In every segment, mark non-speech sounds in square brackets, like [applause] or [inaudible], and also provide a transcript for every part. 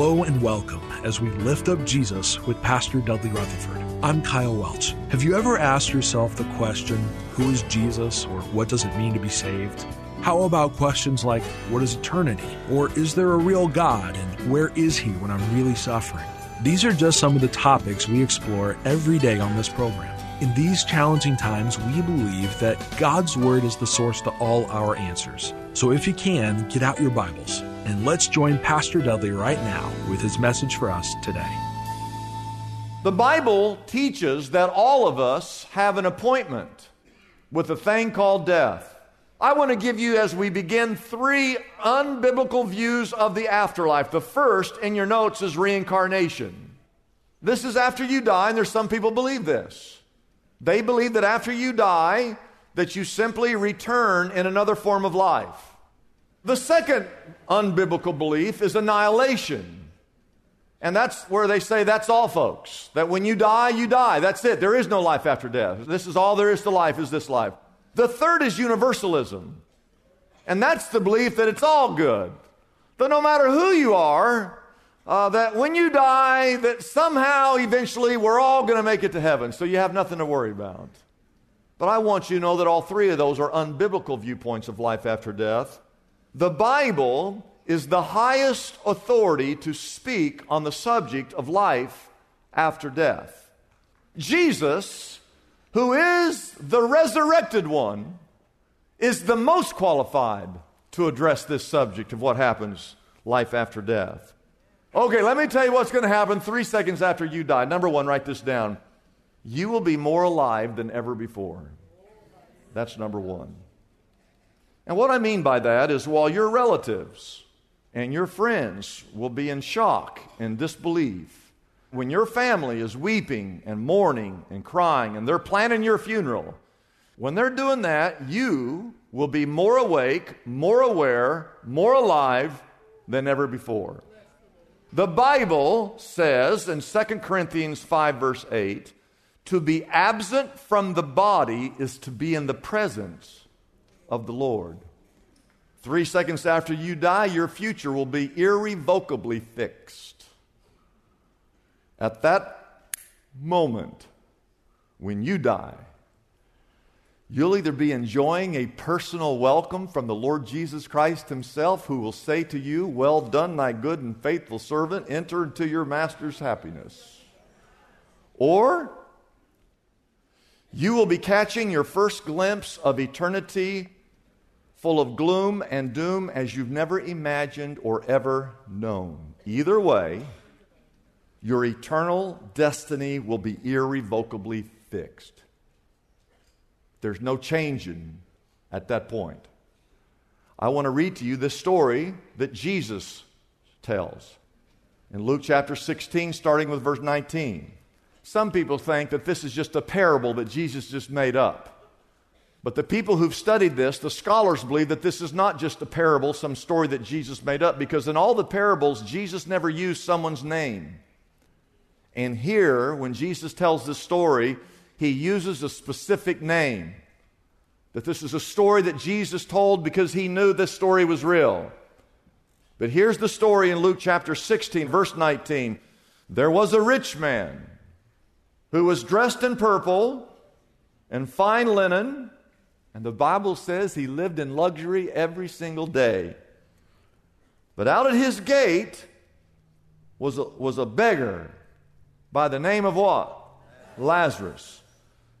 Hello and welcome as we lift up Jesus with Pastor Dudley Rutherford. I'm Kyle Welch. Have you ever asked yourself the question, who is Jesus or what does it mean to be saved? How about questions like, what is eternity? Or is there a real God and where is he when I'm really suffering? These are just some of the topics we explore every day on this program. In these challenging times, we believe that God's Word is the source to all our answers. So if you can, get out your Bibles and let's join Pastor Dudley right now with his message for us today. The Bible teaches that all of us have an appointment with a thing called death. I want to give you, as we begin, three unbiblical views of the afterlife. The first in your notes is reincarnation. This is after you die, and there's some people believe this. They believe that after you die, that you simply return in another form of life. The second unbiblical belief is annihilation. And that's where they say that's all, folks. That when you die, you die. That's it. There is no life after death. This is all there is to life, is this life. The third is universalism. And that's the belief that it's all good. That no matter who you are, uh, that when you die, that somehow, eventually, we're all going to make it to heaven. So you have nothing to worry about. But I want you to know that all three of those are unbiblical viewpoints of life after death. The Bible is the highest authority to speak on the subject of life after death. Jesus who is the resurrected one, is the most qualified to address this subject of what happens life after death. Okay, let me tell you what's going to happen three seconds after you die. Number one, write this down. You will be more alive than ever before. That's number one. And what I mean by that is while your relatives and your friends will be in shock and disbelief, when your family is weeping and mourning and crying and they're planning your funeral, when they're doing that, you will be more awake, more aware, more alive than ever before. The Bible says in 2 Corinthians 5, verse 8, to be absent from the body is to be in the presence of the Lord. Three seconds after you die, your future will be irrevocably fixed. At that moment, when you die, you'll either be enjoying a personal welcome from the Lord Jesus Christ Himself, who will say to you, Well done, thy good and faithful servant, enter into your master's happiness. Or you will be catching your first glimpse of eternity full of gloom and doom as you've never imagined or ever known. Either way, your eternal destiny will be irrevocably fixed. There's no changing at that point. I want to read to you this story that Jesus tells in Luke chapter 16, starting with verse 19. Some people think that this is just a parable that Jesus just made up. But the people who've studied this, the scholars believe that this is not just a parable, some story that Jesus made up, because in all the parables, Jesus never used someone's name. And here, when Jesus tells this story, he uses a specific name. That this is a story that Jesus told because he knew this story was real. But here's the story in Luke chapter 16, verse 19. There was a rich man who was dressed in purple and fine linen, and the Bible says he lived in luxury every single day. But out at his gate was a, was a beggar by the name of what? Lazarus.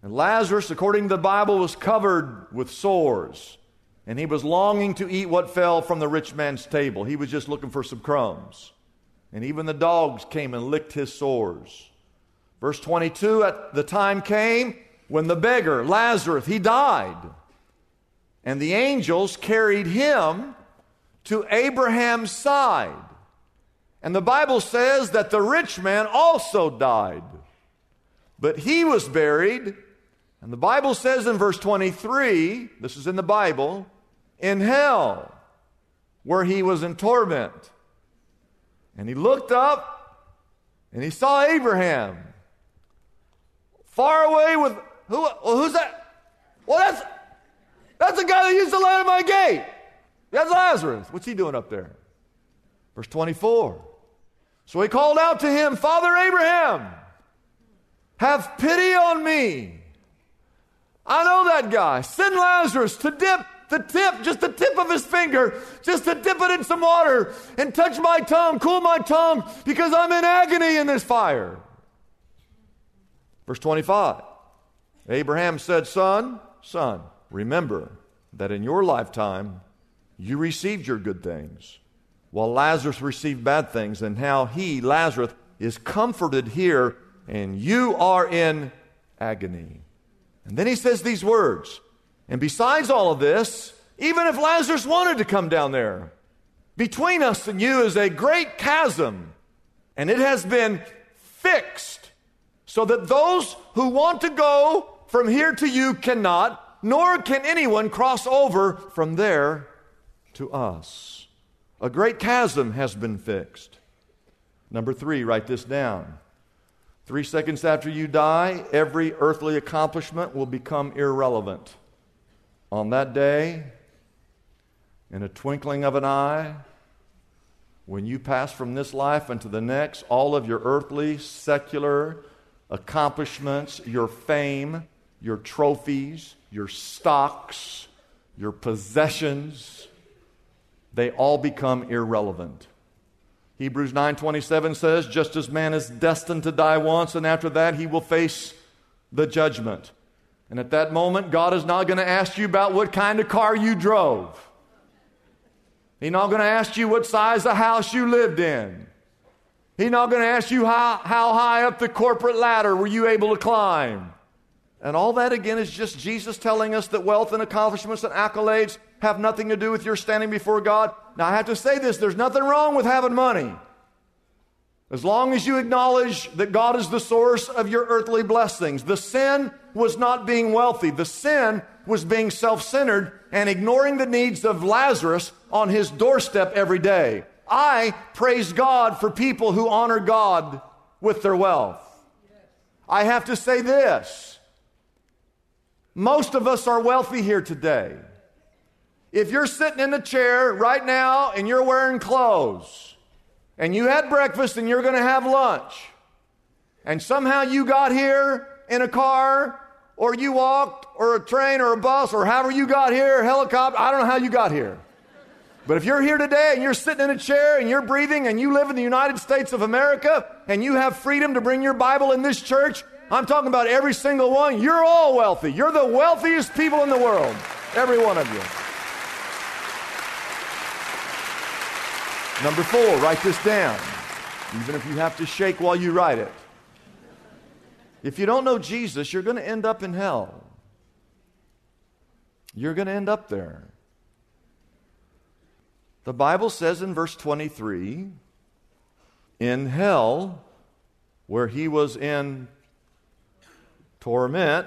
And Lazarus, according to the Bible, was covered with sores. And he was longing to eat what fell from the rich man's table. He was just looking for some crumbs. And even the dogs came and licked his sores. Verse 22 At the time came when the beggar, Lazarus, he died. And the angels carried him to Abraham's side. And the Bible says that the rich man also died. But he was buried, and the Bible says in verse 23, this is in the Bible, in hell, where he was in torment. And he looked up and he saw Abraham far away with who? Who's that? Well, that's that's the guy that used to lay at my gate. That's Lazarus. What's he doing up there? Verse 24. So he called out to him, Father Abraham, have pity on me. I know that guy. Send Lazarus to dip the tip, just the tip of his finger, just to dip it in some water and touch my tongue, cool my tongue, because I'm in agony in this fire. Verse 25 Abraham said, Son, son, remember that in your lifetime you received your good things, while Lazarus received bad things, and how he, Lazarus, is comforted here, and you are in agony. And then he says these words. And besides all of this, even if Lazarus wanted to come down there, between us and you is a great chasm, and it has been fixed so that those who want to go from here to you cannot, nor can anyone cross over from there to us. A great chasm has been fixed. Number three, write this down. Three seconds after you die, every earthly accomplishment will become irrelevant. On that day, in a twinkling of an eye, when you pass from this life into the next, all of your earthly, secular accomplishments, your fame, your trophies, your stocks, your possessions, they all become irrelevant. Hebrews 9:27 says, "Just as man is destined to die once and after that he will face the judgment." And at that moment, God is not going to ask you about what kind of car you drove. He's not going to ask you what size of house you lived in. He's not going to ask you how, how high up the corporate ladder were you able to climb. And all that, again, is just Jesus telling us that wealth and accomplishments and accolades have nothing to do with your standing before God. Now, I have to say this there's nothing wrong with having money. As long as you acknowledge that God is the source of your earthly blessings. The sin was not being wealthy, the sin was being self centered and ignoring the needs of Lazarus on his doorstep every day. I praise God for people who honor God with their wealth. I have to say this most of us are wealthy here today. If you're sitting in a chair right now and you're wearing clothes, and you had breakfast and you're going to have lunch, and somehow you got here in a car, or you walked, or a train, or a bus, or however you got here, helicopter, I don't know how you got here. But if you're here today and you're sitting in a chair and you're breathing and you live in the United States of America and you have freedom to bring your Bible in this church, I'm talking about every single one. You're all wealthy. You're the wealthiest people in the world. Every one of you. Number four, write this down, even if you have to shake while you write it. If you don't know Jesus, you're going to end up in hell. You're going to end up there. The Bible says in verse 23 in hell, where he was in torment,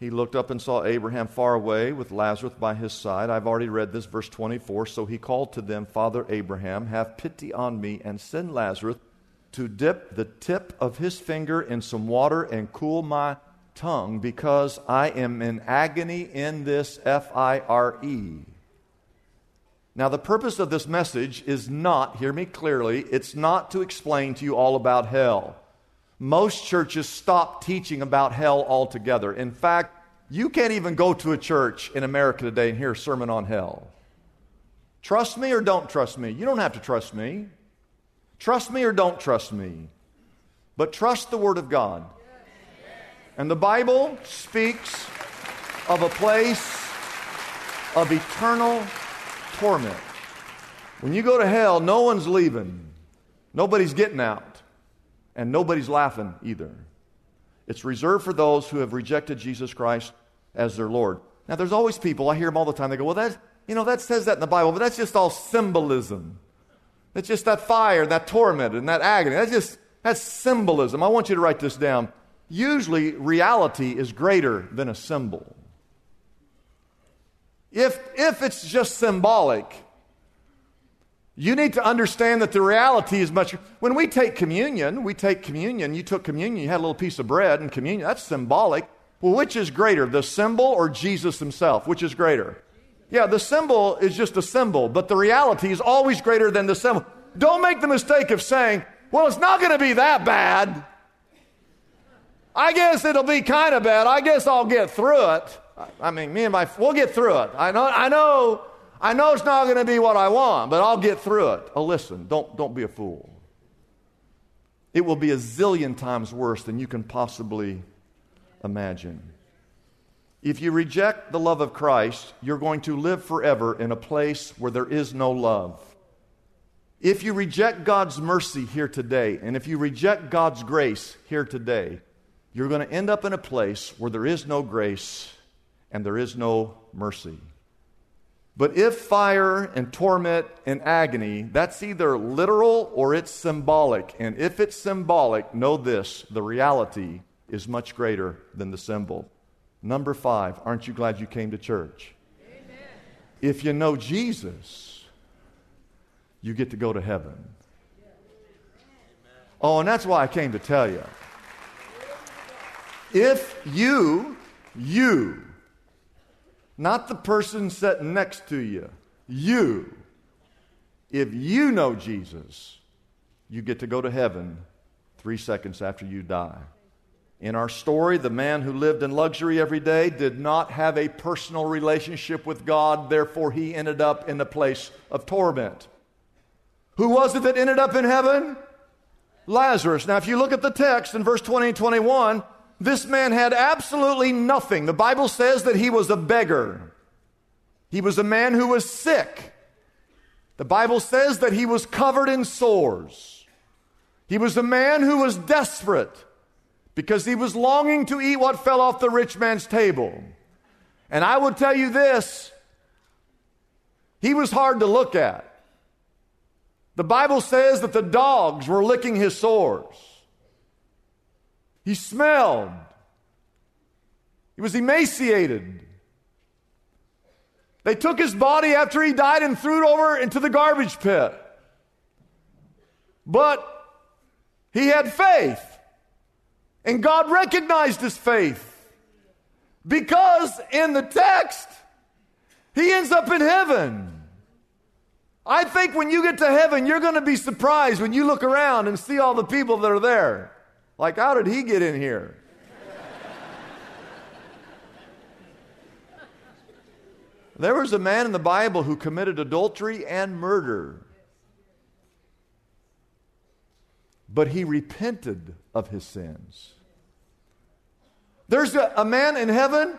he looked up and saw Abraham far away with Lazarus by his side. I've already read this, verse 24. So he called to them, Father Abraham, have pity on me and send Lazarus to dip the tip of his finger in some water and cool my tongue because I am in agony in this F I R E. Now, the purpose of this message is not, hear me clearly, it's not to explain to you all about hell most churches stop teaching about hell altogether. In fact, you can't even go to a church in America today and hear a sermon on hell. Trust me or don't trust me. You don't have to trust me. Trust me or don't trust me. But trust the Word of God. And the Bible speaks of a place of eternal torment. When you go to hell, no one's leaving, nobody's getting out and nobody's laughing either. It's reserved for those who have rejected Jesus Christ as their Lord. Now, there's always people, I hear them all the time, they go, well, that, you know, that says that in the Bible, but that's just all symbolism. It's just that fire, that torment, and that agony. That's just, that's symbolism. I want you to write this down. Usually, reality is greater than a symbol. If, if it's just symbolic, you need to understand that the reality is much. When we take communion, we take communion. You took communion, you had a little piece of bread and communion. That's symbolic. Well, which is greater, the symbol or Jesus himself? Which is greater? Yeah, the symbol is just a symbol, but the reality is always greater than the symbol. Don't make the mistake of saying, well, it's not going to be that bad. I guess it'll be kind of bad. I guess I'll get through it. I mean, me and my, we'll get through it. I know, I know, I know it's not going to be what I want, but I'll get through it. Oh, listen, don't, don't be a fool. It will be a zillion times worse than you can possibly imagine. If you reject the love of Christ, you're going to live forever in a place where there is no love. If you reject God's mercy here today, and if you reject God's grace here today, you're going to end up in a place where there is no grace and there is no mercy. But if fire and torment and agony, that's either literal or it's symbolic. And if it's symbolic, know this the reality is much greater than the symbol. Number five, aren't you glad you came to church? Amen. If you know Jesus, you get to go to heaven. Oh, and that's why I came to tell you. If you, you, not the person sitting next to you, you, if you know Jesus, you get to go to heaven three seconds after you die. In our story, the man who lived in luxury every day did not have a personal relationship with God, therefore, he ended up in a place of torment. Who was it that ended up in heaven? Lazarus. Now, if you look at the text in verse 20 and 21, this man had absolutely nothing. The Bible says that he was a beggar, he was a man who was sick. The Bible says that he was covered in sores. He was a man who was desperate because he was longing to eat what fell off the rich man's table. And I will tell you this he was hard to look at. The Bible says that the dogs were licking his sores. He smelled. He was emaciated. They took his body after he died and threw it over into the garbage pit. But he had faith. And God recognized his faith because in the text, he ends up in heaven. I think when you get to heaven, you're going to be surprised when you look around and see all the people that are there. Like, how did he get in here? there was a man in the Bible who committed adultery and murder. but he repented of his sins. There's a, a, man in heaven,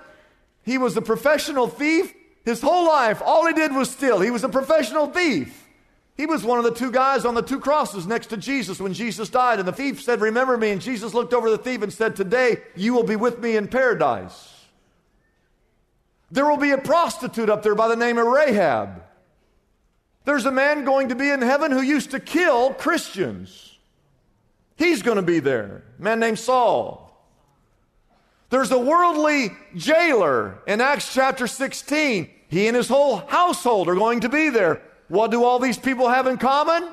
he was a professional thief. His whole life, all he did was steal. He was a professional thief. He was one of the two guys on the two crosses next to Jesus when Jesus died. And the thief said, Remember me. And Jesus looked over the thief and said, Today you will be with me in paradise. There will be a prostitute up there by the name of Rahab. There's a man going to be in heaven who used to kill Christians. He's going to be there. A man named Saul. There's a worldly jailer in Acts chapter 16. He and his whole household are going to be there. What do all these people have in common?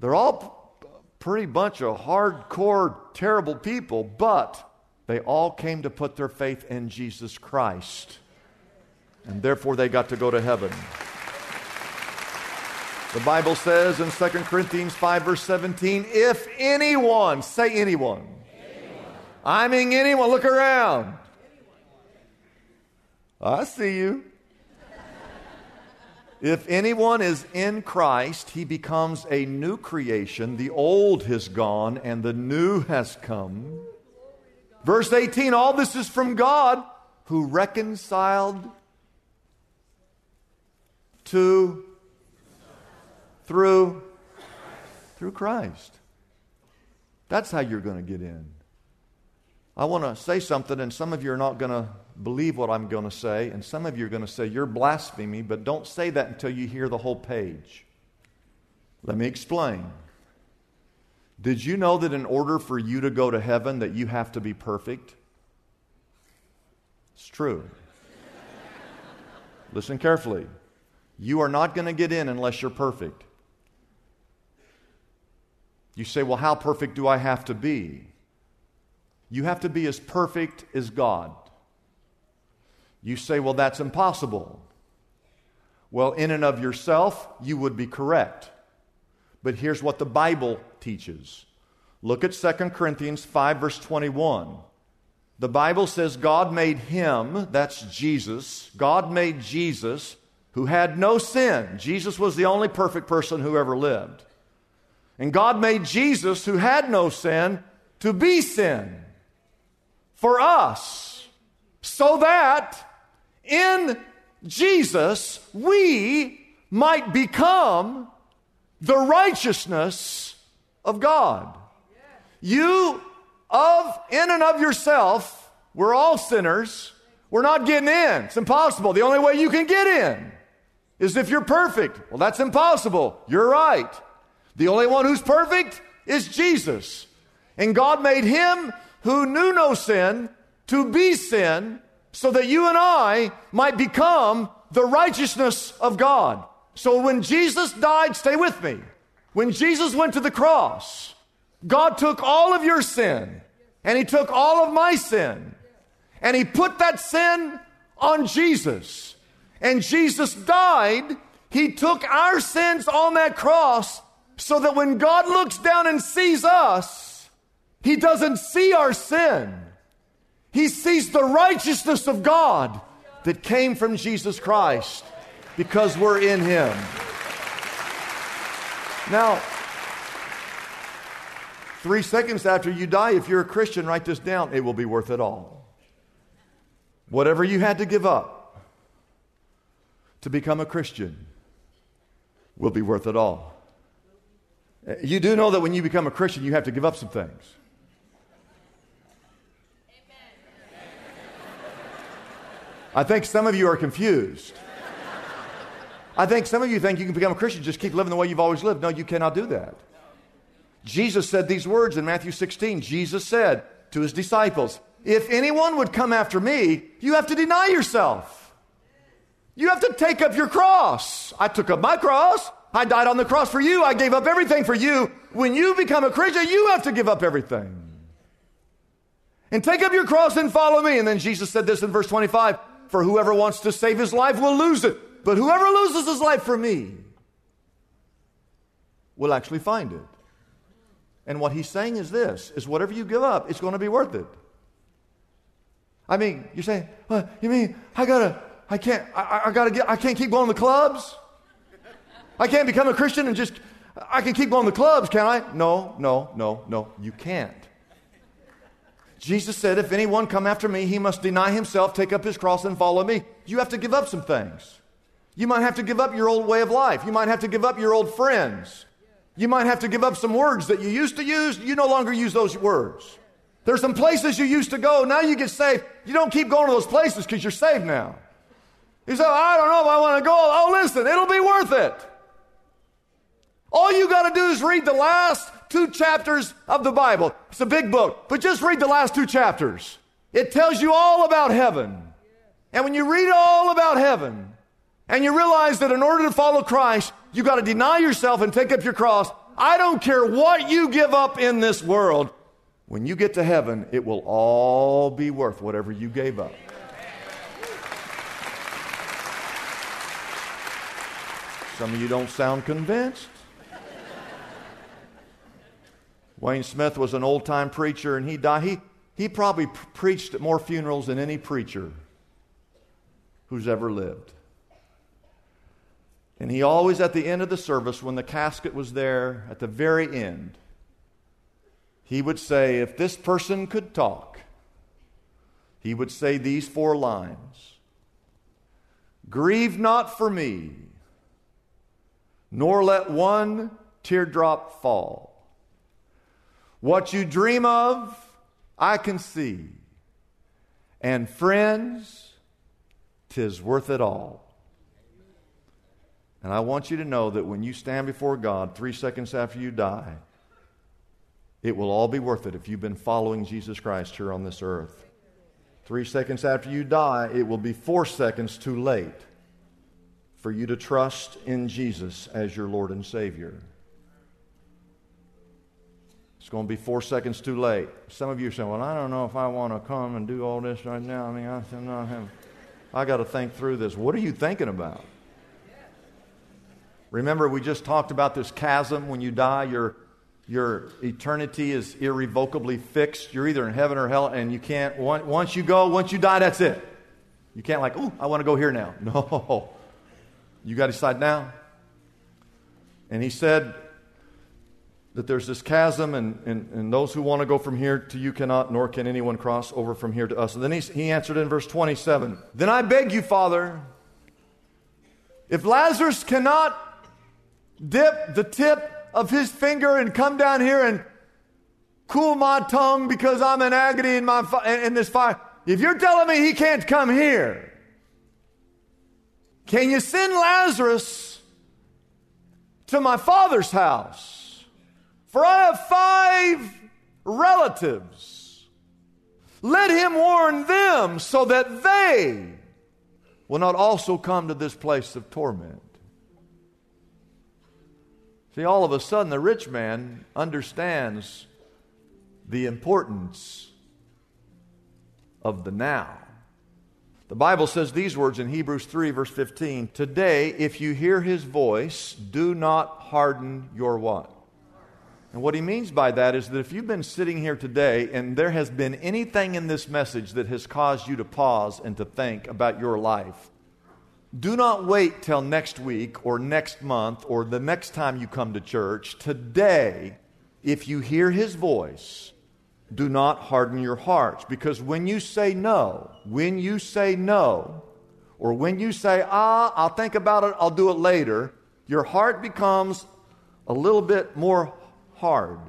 They're all pretty bunch of hardcore, terrible people, but they all came to put their faith in Jesus Christ. And therefore they got to go to heaven. The Bible says in 2 Corinthians 5, verse 17, if anyone, say anyone. anyone. I mean anyone, look around. I see you. If anyone is in Christ, he becomes a new creation. The old has gone and the new has come. Verse 18 all this is from God who reconciled to through through Christ. That's how you're going to get in. I want to say something, and some of you are not going to believe what I'm going to say, and some of you are going to say, You're blaspheming, but don't say that until you hear the whole page. Let me explain. Did you know that in order for you to go to heaven that you have to be perfect? It's true. [laughs] Listen carefully. You are not going to get in unless you're perfect. You say, Well, how perfect do I have to be? You have to be as perfect as God. You say, Well, that's impossible. Well, in and of yourself, you would be correct. But here's what the Bible teaches. Look at 2 Corinthians 5, verse 21. The Bible says God made him, that's Jesus, God made Jesus who had no sin. Jesus was the only perfect person who ever lived. And God made Jesus who had no sin to be sin for us so that in Jesus we might become the righteousness of God. You, of, in and of yourself, we're all sinners. We're not getting in. It's impossible. The only way you can get in is if you're perfect. Well, that's impossible. You're right. The only one who's perfect is Jesus. And God made him who knew no sin to be sin so that you and I might become the righteousness of God. So when Jesus died, stay with me. When Jesus went to the cross, God took all of your sin and He took all of my sin and He put that sin on Jesus. And Jesus died. He took our sins on that cross so that when God looks down and sees us, He doesn't see our sin. He sees the righteousness of God that came from Jesus Christ because we're in Him. Now, three seconds after you die, if you're a Christian, write this down. It will be worth it all. Whatever you had to give up to become a Christian will be worth it all. You do know that when you become a Christian, you have to give up some things. I think some of you are confused. I think some of you think you can become a Christian, just keep living the way you've always lived. No, you cannot do that. Jesus said these words in Matthew 16. Jesus said to his disciples, If anyone would come after me, you have to deny yourself. You have to take up your cross. I took up my cross. I died on the cross for you. I gave up everything for you. When you become a Christian, you have to give up everything. And take up your cross and follow me. And then Jesus said this in verse 25 For whoever wants to save his life will lose it. But whoever loses his life for me will actually find it. And what he's saying is this is whatever you give up, it's going to be worth it. I mean, you're saying, well, you mean I gotta, I can't, I, I gotta get, I can't keep going to the clubs? I can't become a Christian and just, I can keep going to the clubs, can I? No, no, no, no, you can't. Jesus said, if anyone come after me, he must deny himself, take up his cross, and follow me. You have to give up some things. You might have to give up your old way of life. You might have to give up your old friends. You might have to give up some words that you used to use. You no longer use those words. There's some places you used to go. Now you get saved. You don't keep going to those places because you're saved now. You say, I don't know if I want to go. Oh, listen, it'll be worth it. All you got to do is read the last two chapters of the Bible. It's a big book, but just read the last two chapters. It tells you all about heaven. And when you read all about heaven, and you realize that in order to follow Christ, you got to deny yourself and take up your cross. I don't care what you give up in this world. When you get to heaven, it will all be worth whatever you gave up. Some of you don't sound convinced. Wayne Smith was an old time preacher and he died. He, he probably preached at more funerals than any preacher who's ever lived. And he always, at the end of the service, when the casket was there, at the very end, he would say, If this person could talk, he would say these four lines Grieve not for me, nor let one teardrop fall. What you dream of, I can see. And friends, tis worth it all. And I want you to know that when you stand before God three seconds after you die, it will all be worth it if you've been following Jesus Christ here on this earth. Three seconds after you die, it will be four seconds too late for you to trust in Jesus as your Lord and Savior. It's going to be four seconds too late. Some of you say, Well, I don't know if I want to come and do all this right now. I mean, I, not having, I got to think through this. What are you thinking about? Remember, we just talked about this chasm. When you die, your, your eternity is irrevocably fixed. You're either in heaven or hell, and you can't, once you go, once you die, that's it. You can't, like, oh, I want to go here now. [laughs] No. You got to decide now. And he said that there's this chasm, and, and, and those who want to go from here to you cannot, nor can anyone cross over from here to us. And then he, he answered in verse 27 Then I beg you, Father, if Lazarus cannot dip the tip of his finger and come down here and cool my tongue because I'm in agony in, my, in this fire, if you're telling me he can't come here, can you send Lazarus to my father's house? For I have five relatives. Let him warn them so that they will not also come to this place of torment. See, all of a sudden, the rich man understands the importance of the now. The Bible says these words in Hebrews 3, verse 15 Today, if you hear his voice, do not harden your what? And what he means by that is that if you've been sitting here today and there has been anything in this message that has caused you to pause and to think about your life, do not wait till next week or next month or the next time you come to church. Today, if you hear his voice, do not harden your hearts. Because when you say no, when you say no, or when you say, ah, I'll think about it, I'll do it later, your heart becomes a little bit more hard.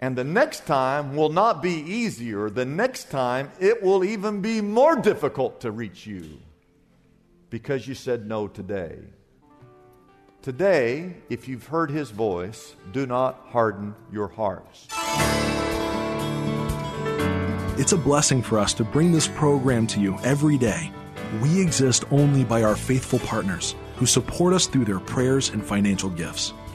And the next time will not be easier. The next time it will even be more difficult to reach you because you said no today. Today, if you've heard his voice, do not harden your hearts. It's a blessing for us to bring this program to you every day. We exist only by our faithful partners who support us through their prayers and financial gifts.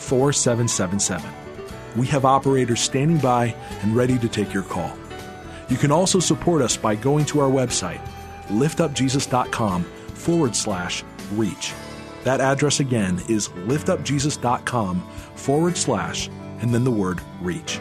4777. We have operators standing by and ready to take your call. You can also support us by going to our website, liftupjesus.com forward slash reach. That address again is liftupjesus.com forward slash and then the word reach.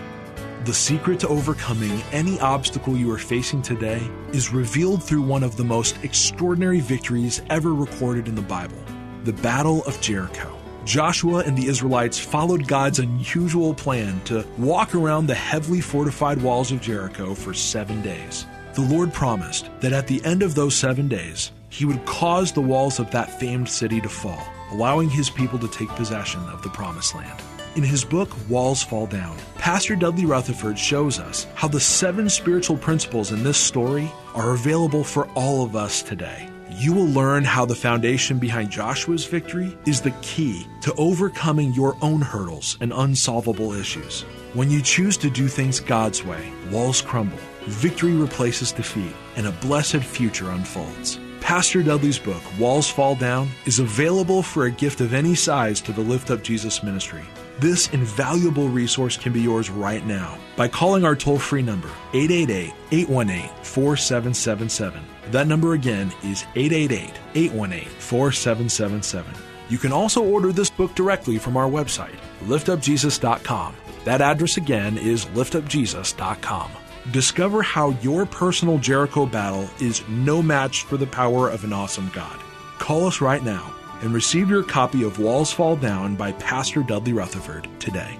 The secret to overcoming any obstacle you are facing today is revealed through one of the most extraordinary victories ever recorded in the Bible the Battle of Jericho. Joshua and the Israelites followed God's unusual plan to walk around the heavily fortified walls of Jericho for seven days. The Lord promised that at the end of those seven days, he would cause the walls of that famed city to fall, allowing his people to take possession of the promised land. In his book, Walls Fall Down, Pastor Dudley Rutherford shows us how the seven spiritual principles in this story are available for all of us today. You will learn how the foundation behind Joshua's victory is the key to overcoming your own hurdles and unsolvable issues. When you choose to do things God's way, walls crumble, victory replaces defeat, and a blessed future unfolds. Pastor Dudley's book, Walls Fall Down, is available for a gift of any size to the Lift Up Jesus ministry. This invaluable resource can be yours right now by calling our toll free number, 888 818 4777. That number again is 888 818 4777. You can also order this book directly from our website, liftupjesus.com. That address again is liftupjesus.com. Discover how your personal Jericho battle is no match for the power of an awesome God. Call us right now and receive your copy of Walls Fall Down by Pastor Dudley Rutherford today.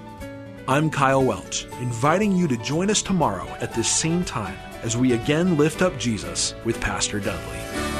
I'm Kyle Welch, inviting you to join us tomorrow at this same time as we again lift up Jesus with Pastor Dudley.